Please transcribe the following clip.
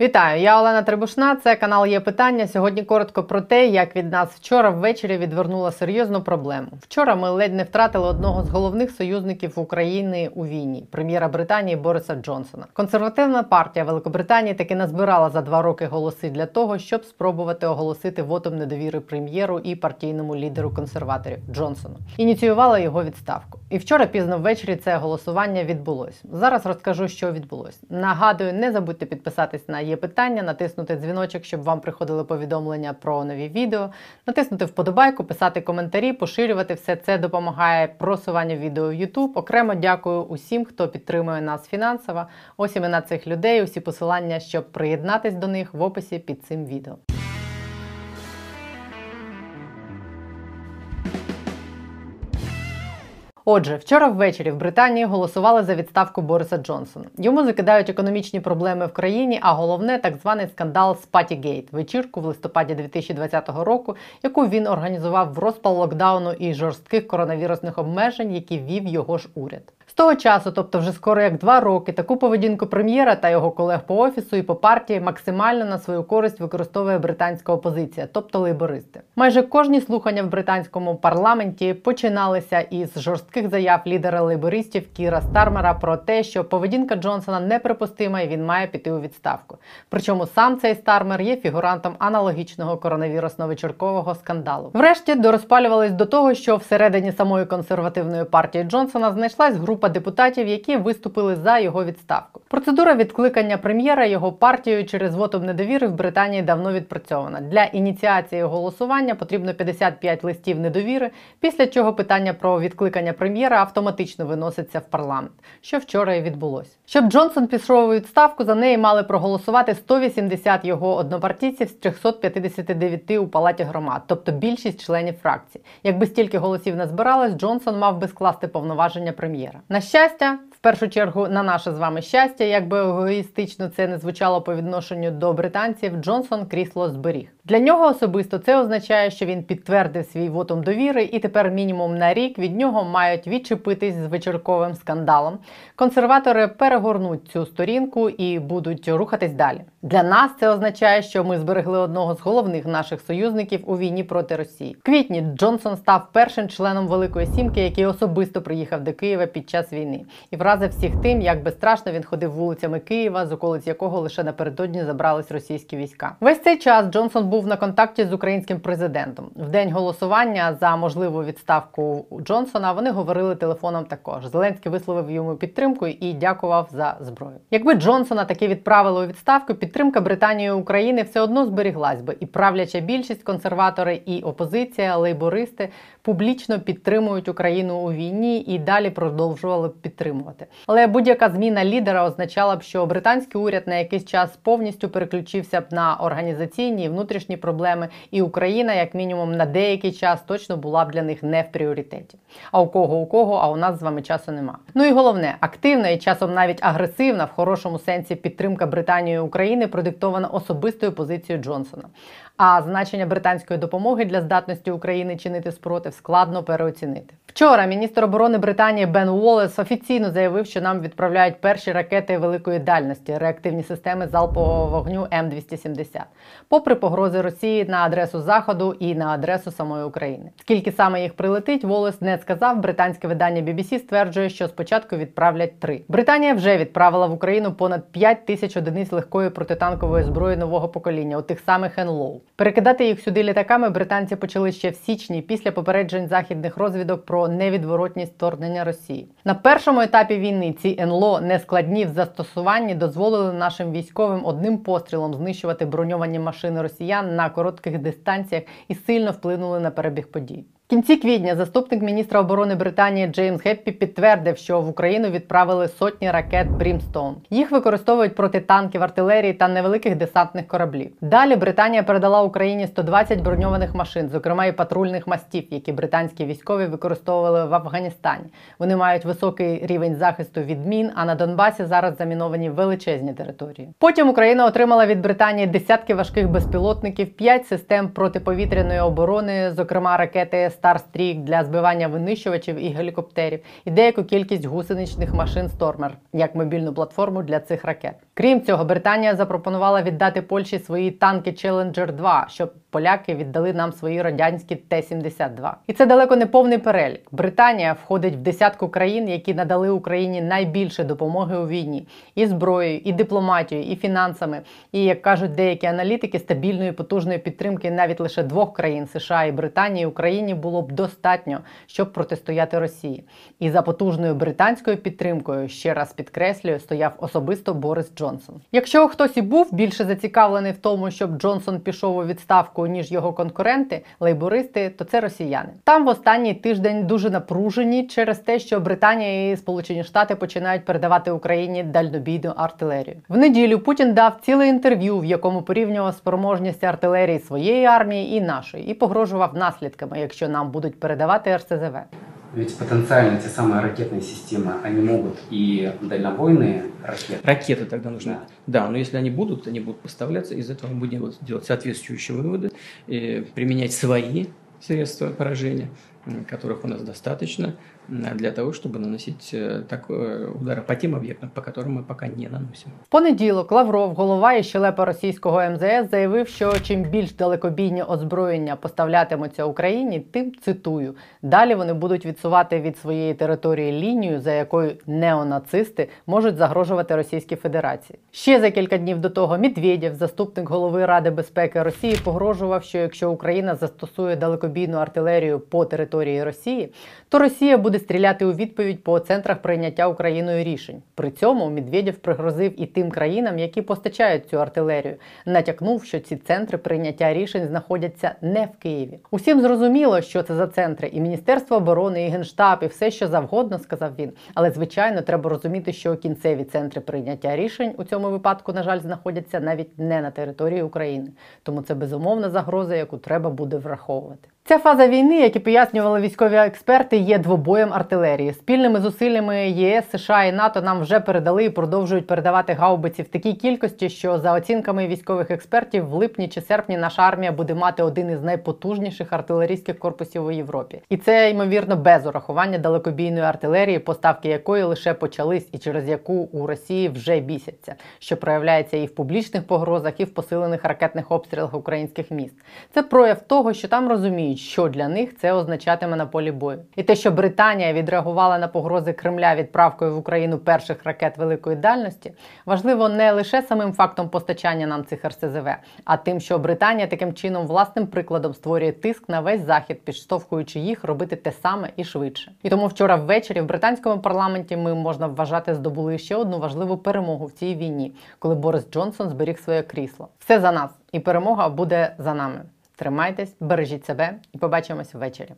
Вітаю, я Олена Трибушна. Це канал є питання. Сьогодні коротко про те, як від нас вчора ввечері відвернула серйозну проблему. Вчора ми ледь не втратили одного з головних союзників України у війні прем'єра Британії Бориса Джонсона. Консервативна партія Великобританії таки назбирала за два роки голоси для того, щоб спробувати оголосити вотом недовіри прем'єру і партійному лідеру консерваторів Джонсону. Ініціювала його відставку. І вчора пізно ввечері це голосування відбулось. Зараз розкажу, що відбулось. Нагадую, не забудьте підписатись на є питання, натиснути дзвіночок, щоб вам приходили повідомлення про нові відео, натиснути вподобайку, писати коментарі, поширювати все це допомагає просуванню відео в YouTube. Окремо дякую усім, хто підтримує нас фінансово. Ось імена цих людей, усі посилання, щоб приєднатись до них в описі під цим відео. Отже, вчора ввечері в Британії голосували за відставку Бориса Джонсона. Йому закидають економічні проблеми в країні, а головне так званий скандал Спатігейт, вечірку в листопаді 2020 року, яку він організував в розпал локдауну і жорстких коронавірусних обмежень, які вів його ж уряд того часу, тобто вже скоро як два роки, таку поведінку прем'єра та його колег по офісу і по партії максимально на свою користь використовує британська опозиція, тобто лейбористи. Майже кожні слухання в британському парламенті починалися із жорстких заяв лідера лейбористів Кіра Стармера про те, що поведінка Джонсона неприпустима і він має піти у відставку. Причому сам цей Стармер є фігурантом аналогічного коронавірусно-вечіркового скандалу. Врешті дорозпалювались до того, що всередині самої консервативної партії Джонсона знайшлась група група депутатів, які виступили за його відставку. Процедура відкликання прем'єра його партією через вотом недовіри в Британії давно відпрацьована. Для ініціації голосування потрібно 55 листів недовіри, після чого питання про відкликання прем'єра автоматично виноситься в парламент, що вчора і відбулося. Щоб Джонсон пішов у відставку, за неї мали проголосувати 180 його однопартійців з 359 у палаті громад, тобто більшість членів фракції. Якби стільки голосів не збиралось, Джонсон мав би скласти повноваження прем'єра. На щастя, в першу чергу, на наше з вами щастя, якби егоїстично це не звучало по відношенню до британців, Джонсон крісло зберіг. Для нього особисто це означає, що він підтвердив свій вотом довіри, і тепер мінімум на рік від нього мають відчепитись з вечірковим скандалом. Консерватори перегорнуть цю сторінку і будуть рухатись далі. Для нас це означає, що ми зберегли одного з головних наших союзників у війні проти Росії. В квітні Джонсон став першим членом Великої Сімки, який особисто приїхав до Києва під час війни, і вразив всіх тим, як безстрашно він ходив вулицями Києва, з околиць якого лише напередодні забрались російські війська. Весь цей час Джонсон був на контакті з українським президентом. В день голосування за можливу відставку Джонсона вони говорили телефоном. Також Зеленський висловив йому підтримку і дякував за зброю. Якби Джонсона таки відправили у відставку, підтримка Британії України все одно зберіглась би, і правляча більшість консерватори і опозиція, лейбористи публічно підтримують Україну у війні і далі продовжували б підтримувати. Але будь-яка зміна лідера означала б, що британський уряд на якийсь час повністю переключився б на організаційні і внутрішні проблеми, і Україна, як мінімум, на деякий час точно була б для них не в пріоритеті. А у кого у кого, а у нас з вами часу нема. Ну і головне, активна і часом навіть агресивна в хорошому сенсі підтримка Британії України продиктована особистою позицією Джонсона. А значення британської допомоги для здатності України чинити спротив складно переоцінити. Вчора міністр оборони Британії Бен Уоллес офіційно заявив, що нам відправляють перші ракети великої дальності, реактивні системи залпового вогню М270, попри погрози Росії на адресу Заходу і на адресу самої України. Скільки саме їх прилетить, Волес не сказав. Британське видання BBC стверджує, що спочатку відправлять три. Британія вже відправила в Україну понад 5 тисяч одиниць легкої протитанкової зброї нового покоління, у тих самих НЛОУ. Перекидати їх сюди літаками британці почали ще в січні після попереджень західних розвідок про невідворотність вторгнення Росії. На першому етапі війни ці НЛО нескладні в застосуванні дозволили нашим військовим одним пострілом знищувати броньовані машини росіян на коротких дистанціях і сильно вплинули на перебіг подій. В кінці квітня заступник міністра оборони Британії Джеймс Геппі підтвердив, що в Україну відправили сотні ракет Брімстоун. Їх використовують проти танків, артилерії та невеликих десантних кораблів. Далі Британія передала Україні 120 броньованих машин, зокрема і патрульних Мастіфів, які британські військові використовували в Афганістані. Вони мають високий рівень захисту від мін, а на Донбасі зараз заміновані величезні території. Потім Україна отримала від Британії десятки важких безпілотників, п'ять систем протиповітряної оборони, зокрема ракети. Starstreak для збивання винищувачів і гелікоптерів, і деяку кількість гусеничних машин Stormer як мобільну платформу для цих ракет. Крім цього, Британія запропонувала віддати Польщі свої танки Challenger 2, щоб поляки віддали нам свої радянські Т-72. І це далеко не повний перелік. Британія входить в десятку країн, які надали Україні найбільше допомоги у війні і зброєю, і дипломатією, і фінансами. І як кажуть деякі аналітики, стабільної потужної підтримки навіть лише двох країн США і Британії Україні було б достатньо, щоб протистояти Росії. І за потужною британською підтримкою, ще раз підкреслюю, стояв особисто Борис Джонсон. Якщо хтось і був більше зацікавлений в тому, щоб Джонсон пішов у відставку, ніж його конкуренти, лейбористи, то це росіяни. Там в останній тиждень дуже напружені через те, що Британія і Сполучені Штати починають передавати Україні дальнобійну артилерію. В неділю Путін дав ціле інтерв'ю, в якому порівнював спроможність артилерії своєї армії і нашої, і погрожував наслідками, якщо нам будуть передавати РСЗВ. Ведь потенциально те самые ракетные системы, они могут и дальнобойные ракеты. Ракеты тогда нужны. Да. Да, но если они будут, они будут поставляться, из этого мы будем делать- соответствующие выводы, э, применять свои средства поражения, которых у нас достаточно, для того, чтобы наносить э, так, э, удары по тем объектам, по которым мы пока не наносим. В понеділок Лавров, голова і щелепа російського МЗС, заявив, що чим більш далекобійні озброєння поставлятимуться Україні, тим цитую. Далі вони будуть відсувати від своєї території лінію, за якою неонацисти можуть загрожувати Російській Федерації. Ще за кілька днів до того Медведєв, заступник голови Ради безпеки Росії, погрожував, що якщо Україна застосує далекобійну артилерію по території Росії, то Росія буде стріляти у відповідь по центрах прийняття Україною рішень. При цьому Медведєв пригрозив і тим країнам, які постачають цю артилерію, натякнув, що ці центри прийняття рішень знаходяться не в Києві. Усім зрозуміло, що це за центри, і Міністерство оборони, і генштаб, і все, що завгодно, сказав він. Але звичайно, треба розуміти, що кінцеві центри прийняття рішень у цьому випадку, на жаль, знаходяться навіть не на території України. Тому це безумовна загроза, яку треба буде враховувати. Ця фаза війни, як і пояснювали військові експерти, є двобоєм артилерії. Спільними зусиллями ЄС, США і НАТО нам вже передали і продовжують передавати гаубиці в такій кількості, що за оцінками військових експертів в липні чи серпні наша армія буде мати один із найпотужніших артилерійських корпусів у Європі. І це ймовірно без урахування далекобійної артилерії, поставки якої лише почались, і через яку у Росії вже бісяться, що проявляється і в публічних погрозах, і в посилених ракетних обстрілах українських міст. Це прояв того, що там розуміють, що для них це означатиме на полі бою. І те, що Британія відреагувала на погрози Кремля відправкою в Україну перших ракет великої дальності, важливо не лише самим фактом постачання нам цих РСЗВ, а тим, що Британія таким чином власним прикладом створює тиск на весь захід, підштовхуючи їх робити те саме і швидше. І тому вчора ввечері в британському парламенті ми можна вважати здобули ще одну важливу перемогу в цій війні, коли Борис Джонсон зберіг своє крісло. Все за нас, і перемога буде за нами. Тримайтесь, бережіть себе і побачимось ввечері.